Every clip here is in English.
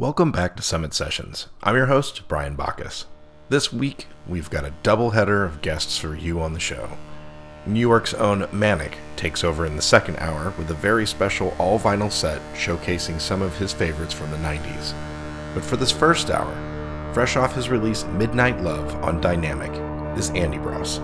Welcome back to Summit Sessions. I'm your host, Brian Bacchus. This week, we've got a double header of guests for you on the show. New York's own Manik takes over in the second hour with a very special all vinyl set showcasing some of his favorites from the 90s. But for this first hour, fresh off his release Midnight Love on Diynamic, is Andy Bros.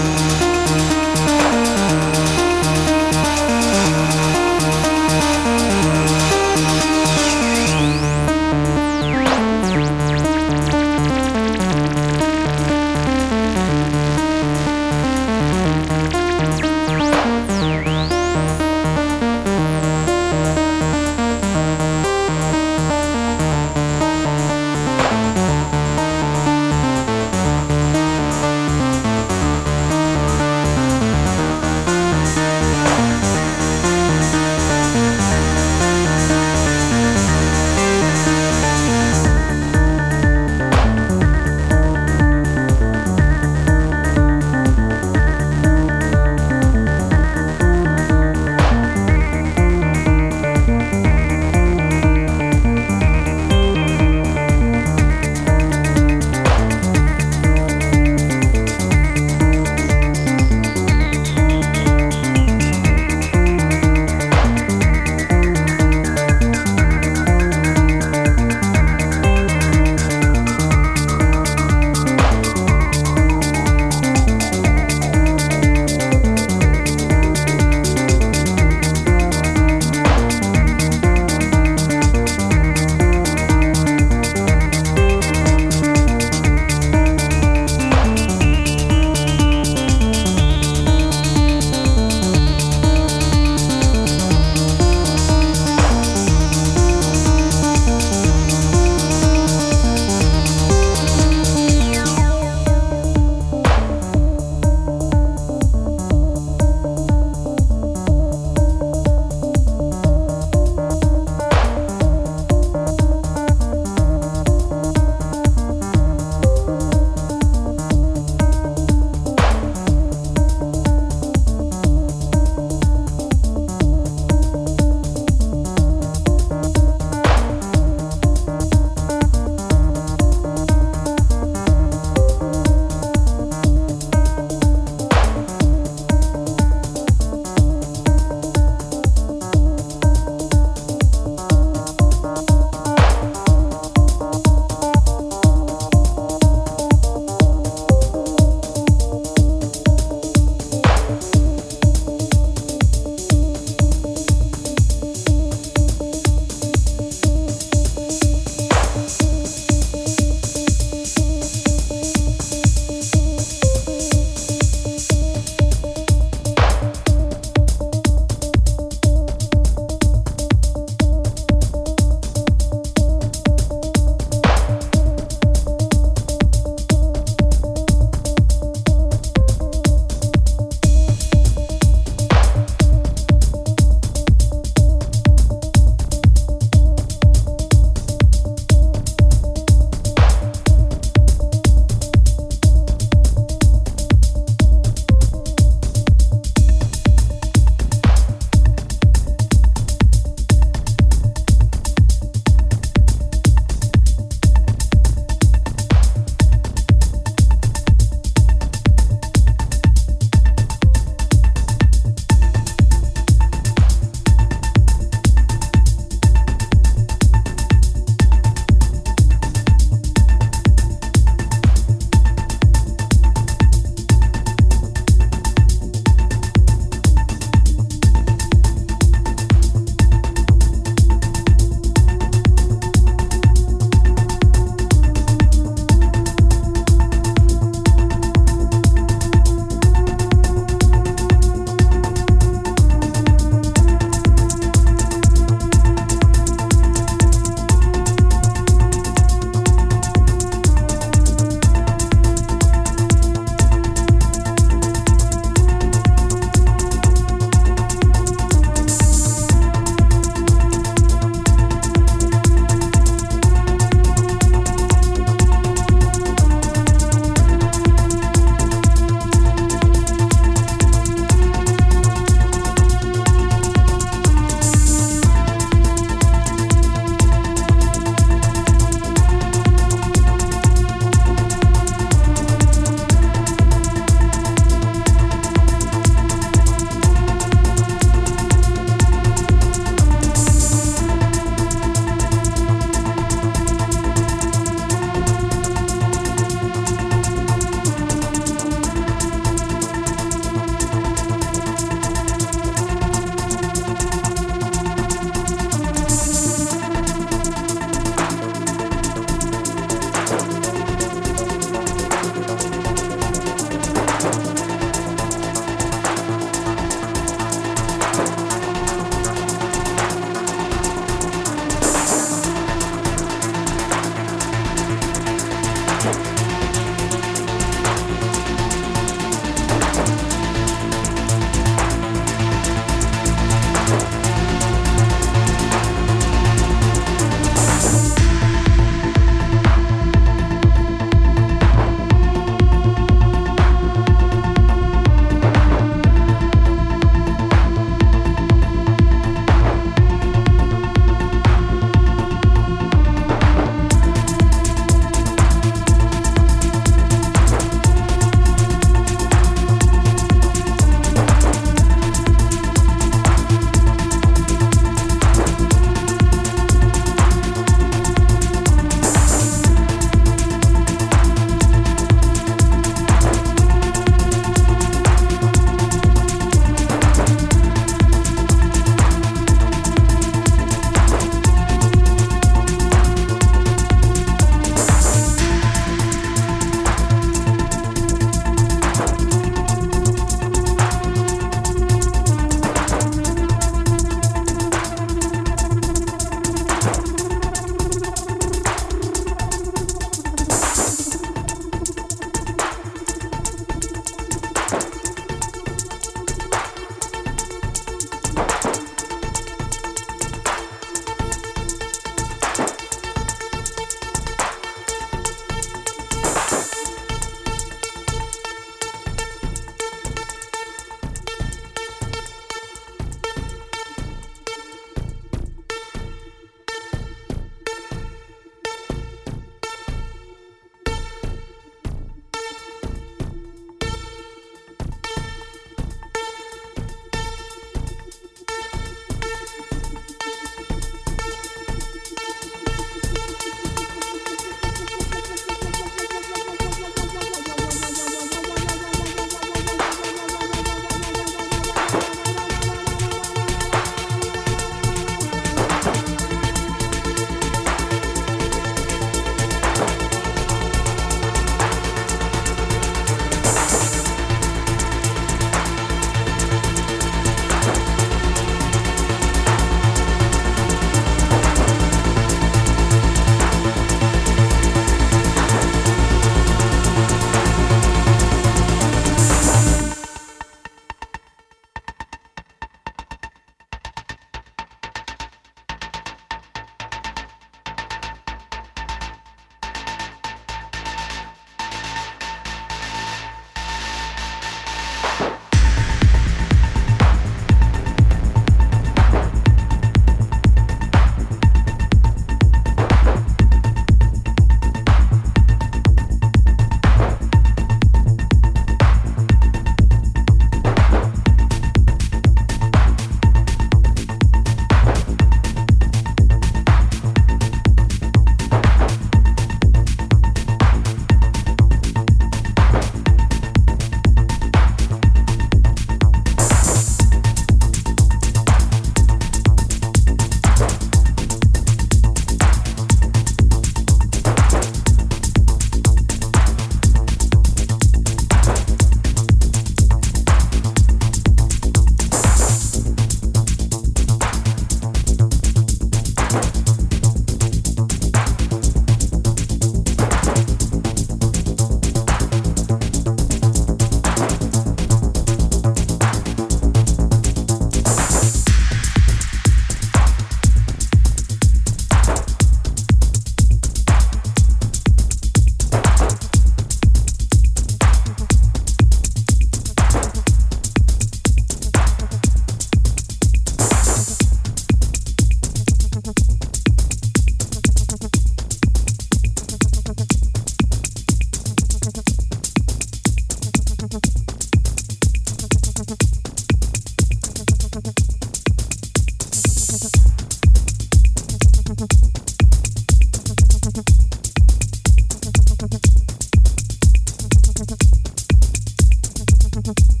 thank you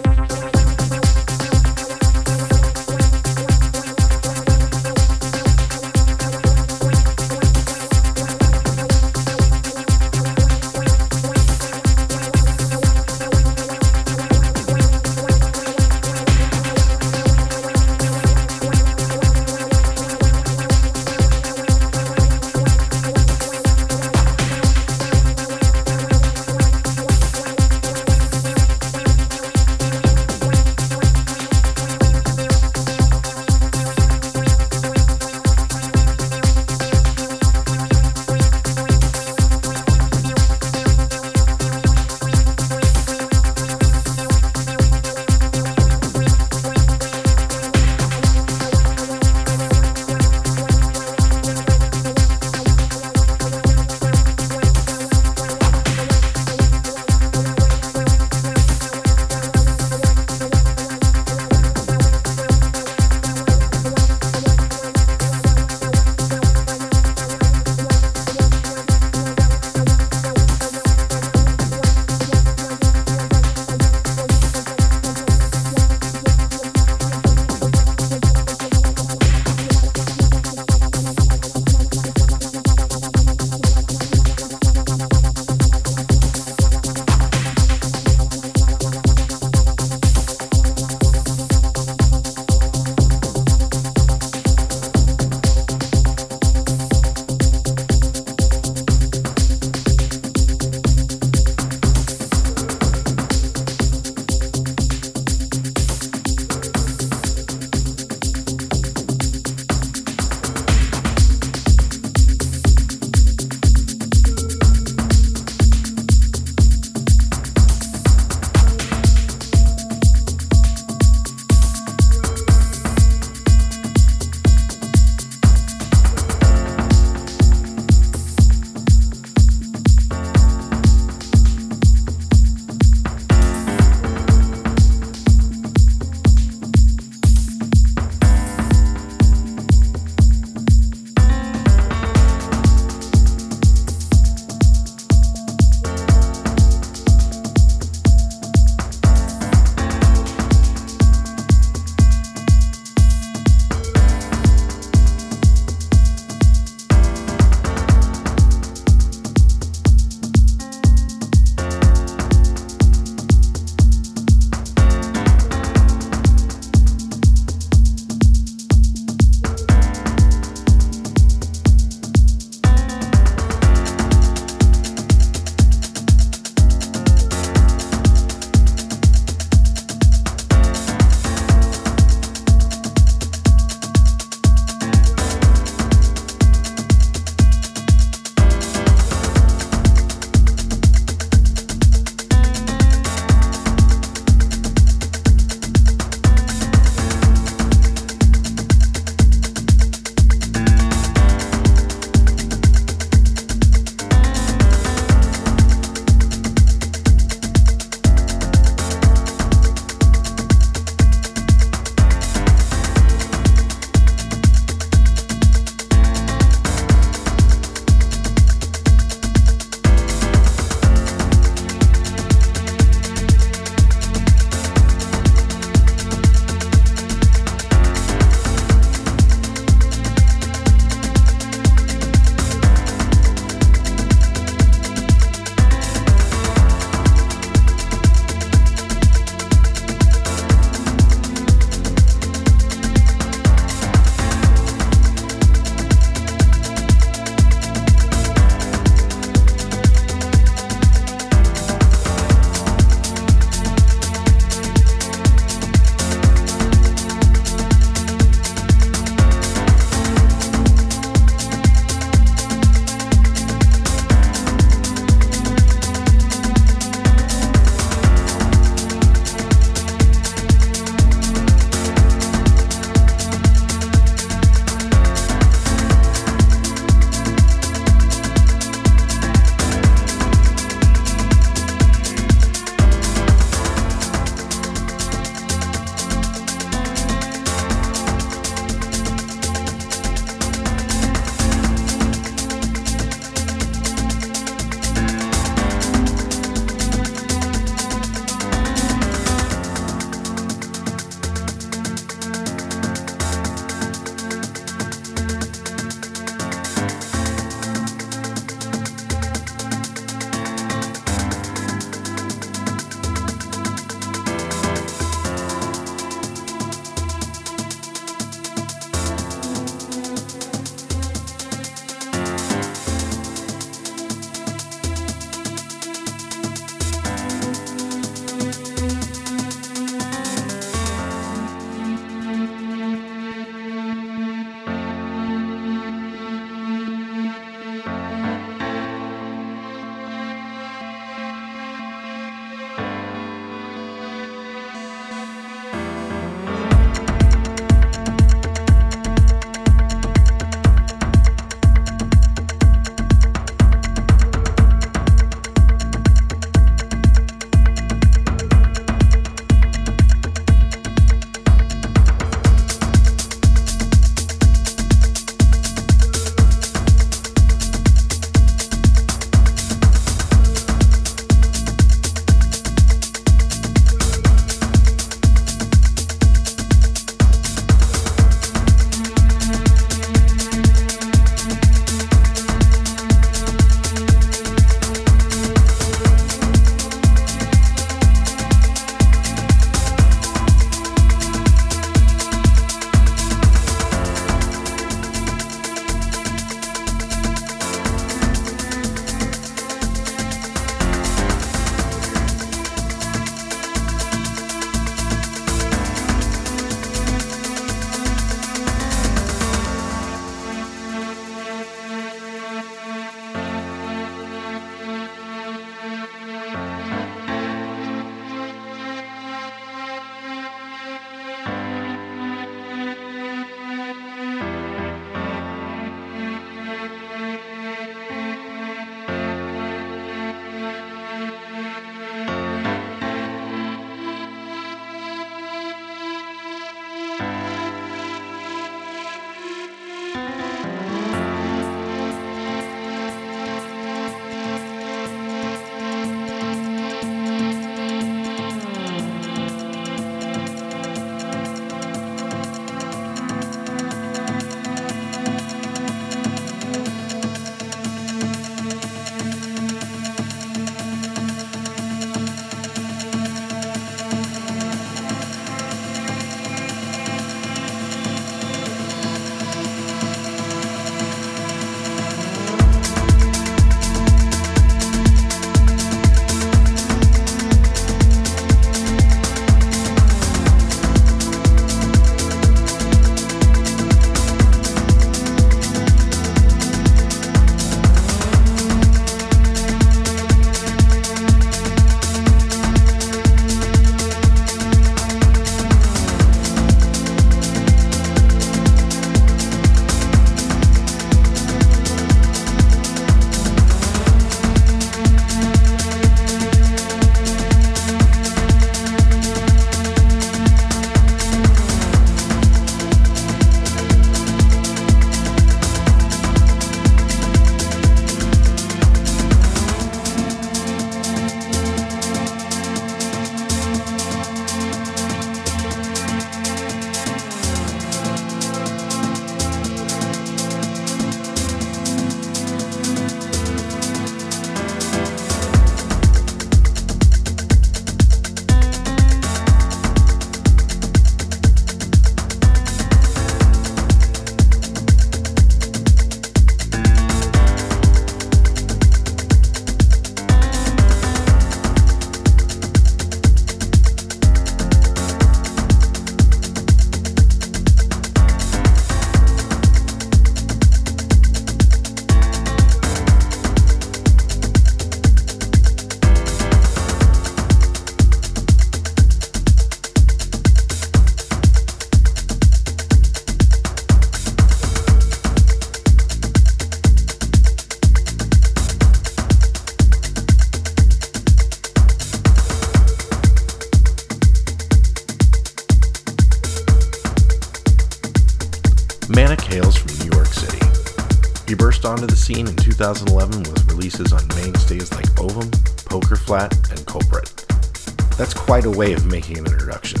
a way of making an introduction.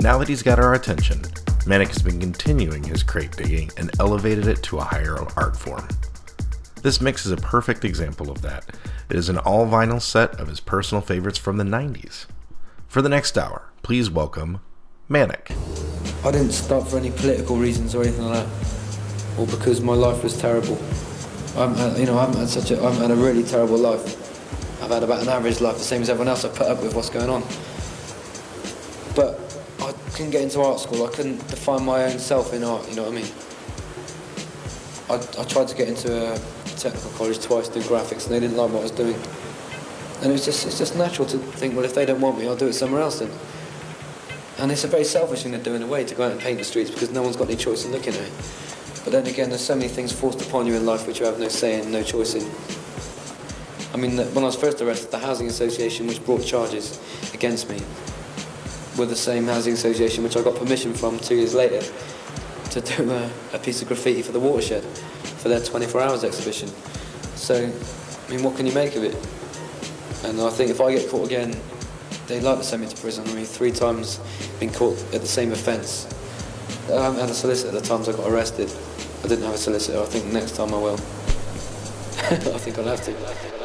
Now that he's got our attention, Manik has been continuing his crate digging and elevated it to a higher art form. This mix is a perfect example of that. It is an all vinyl set of his personal favorites from the 90s. For the next hour, please welcome Manik. I didn't start for any political reasons or anything like that, or because my life was terrible. I'm, you know, I've had such a, I've had a really terrible life. I've had about an average life, the same as everyone else. I've put up with what's going on. Get into art school. I couldn't define my own self in art. You know what I mean? I, I tried to get into a technical college twice, do graphics, and they didn't like what I was doing. And it was just, it's just natural to think, well, if they don't want me, I'll do it somewhere else then. And it's a very selfish thing to do in a way, to go out and paint the streets because no one's got any choice in looking at it. But then again, there's so many things forced upon you in life which you have no say in, no choice in. I mean, when I was first arrested, the Housing Association which brought charges against me were the same Housing Association which I got permission from two years later to do a, a piece of graffiti for the watershed for their 24 hours exhibition. So, I mean, what can you make of it? And I think if I get caught again, they'd like to send me to prison. I mean, three times been caught at the same offence. I haven't had a solicitor the times I got arrested. I didn't have a solicitor. I think next time I will. I think I'll have to.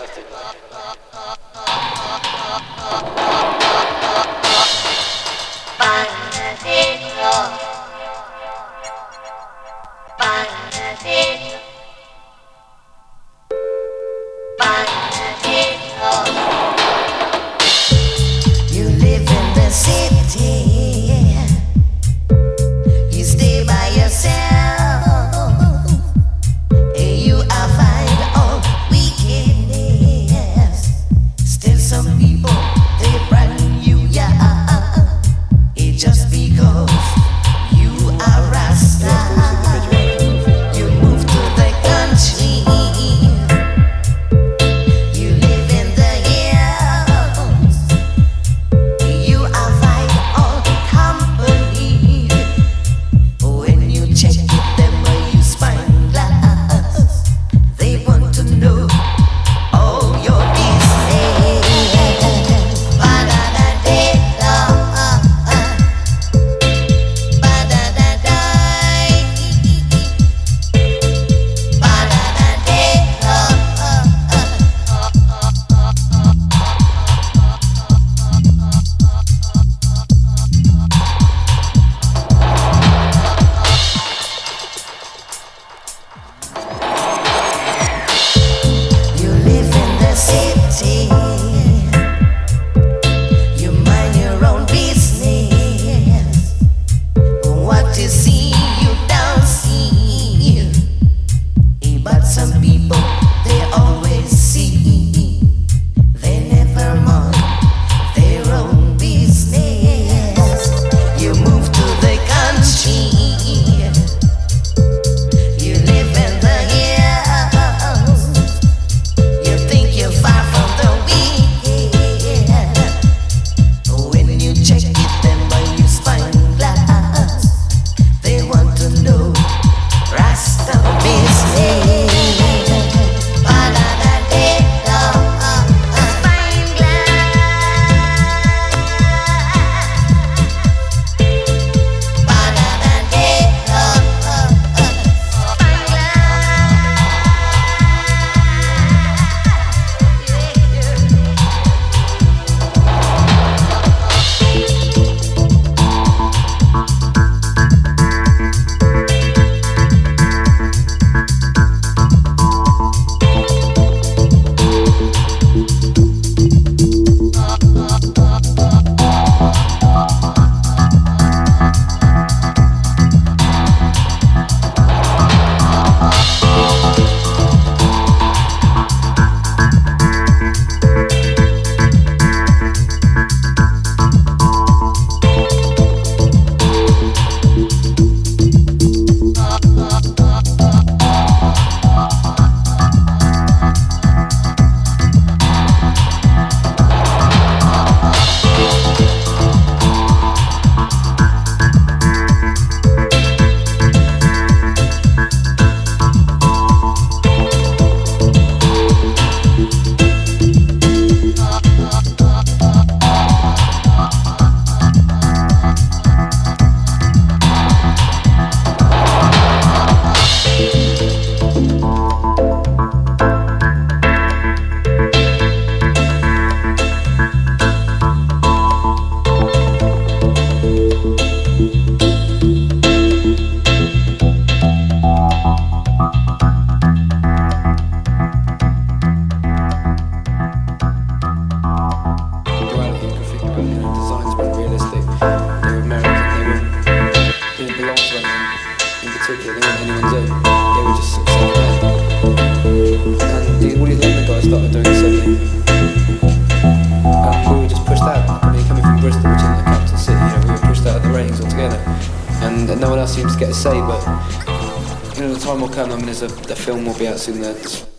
A, the film will be out soon. There.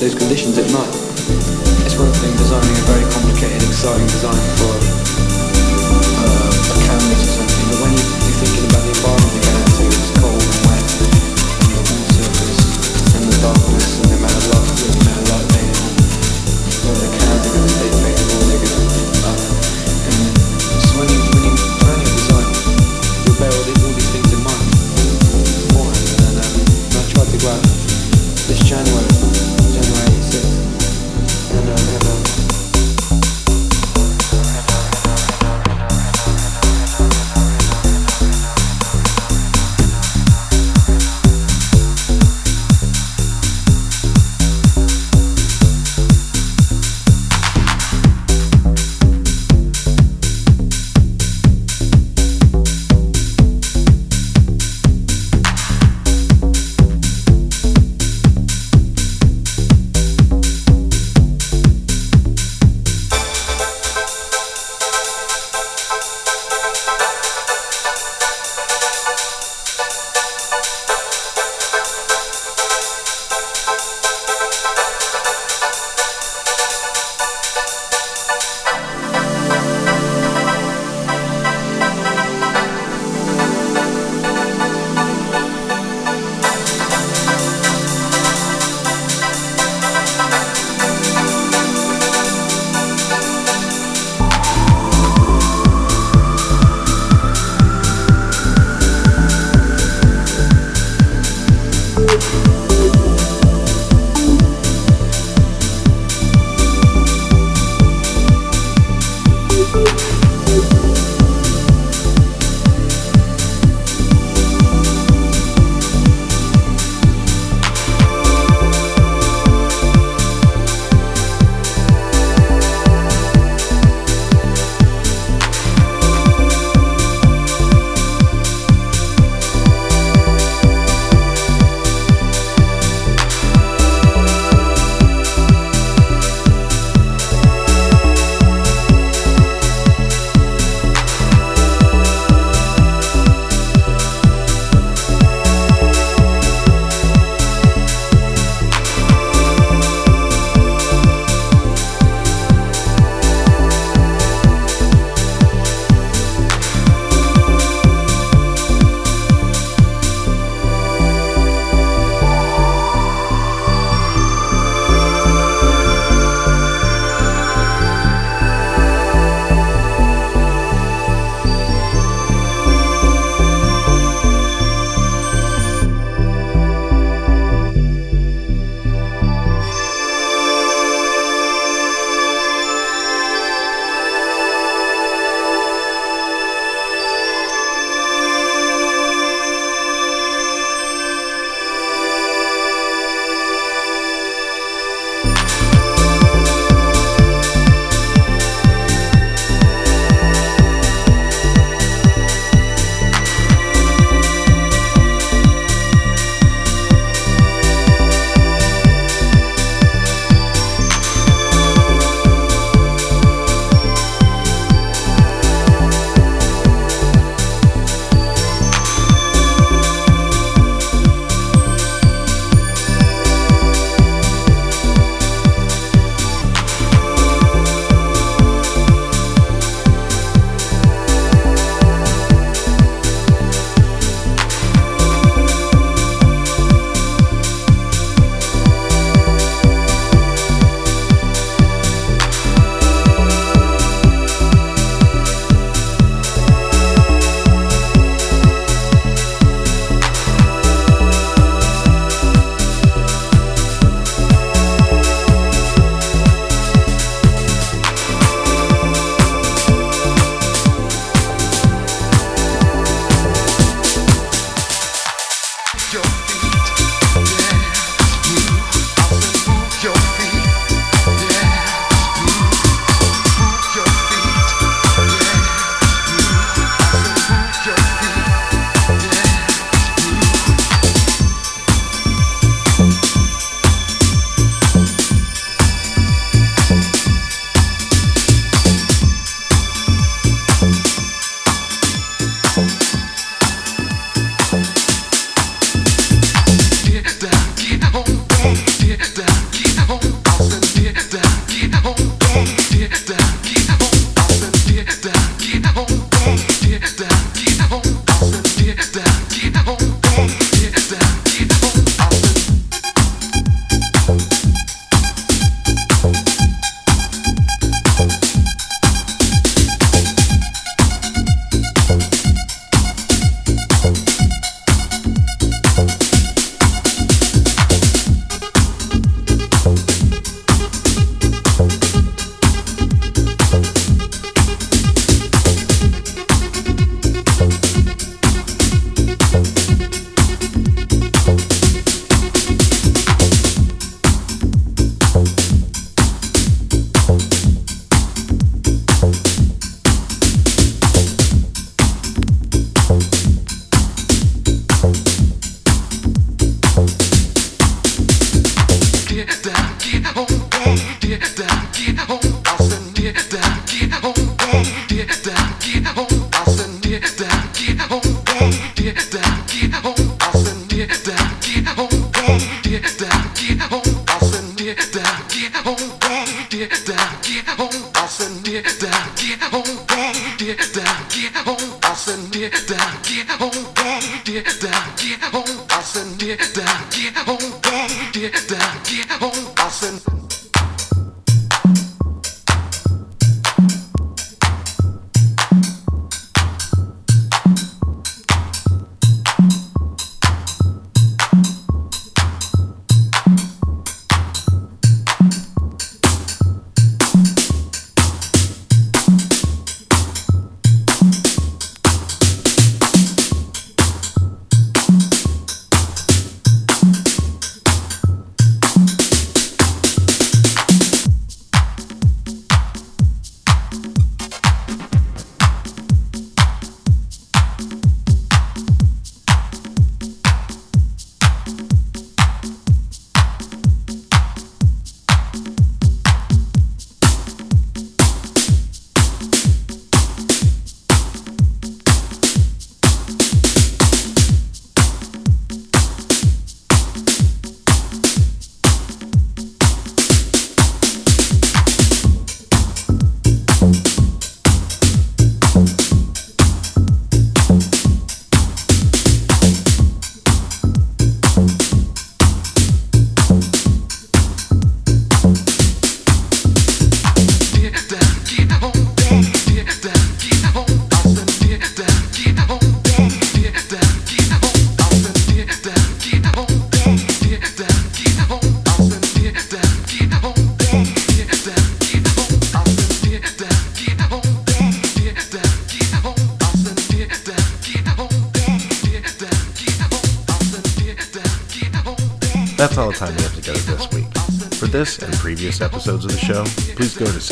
those conditions at night. It's worth being designing a very complicated, exciting design for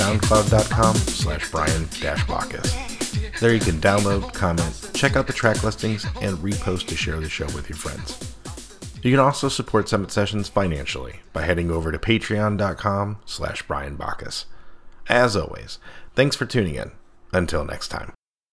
soundcloud.com slash brian-bacchus. There you can download, comment, check out the track listings, and repost to share the show with your friends. You can also support Summit Sessions financially by heading over to patreon.com slash brian As always, thanks for tuning in. Until next time.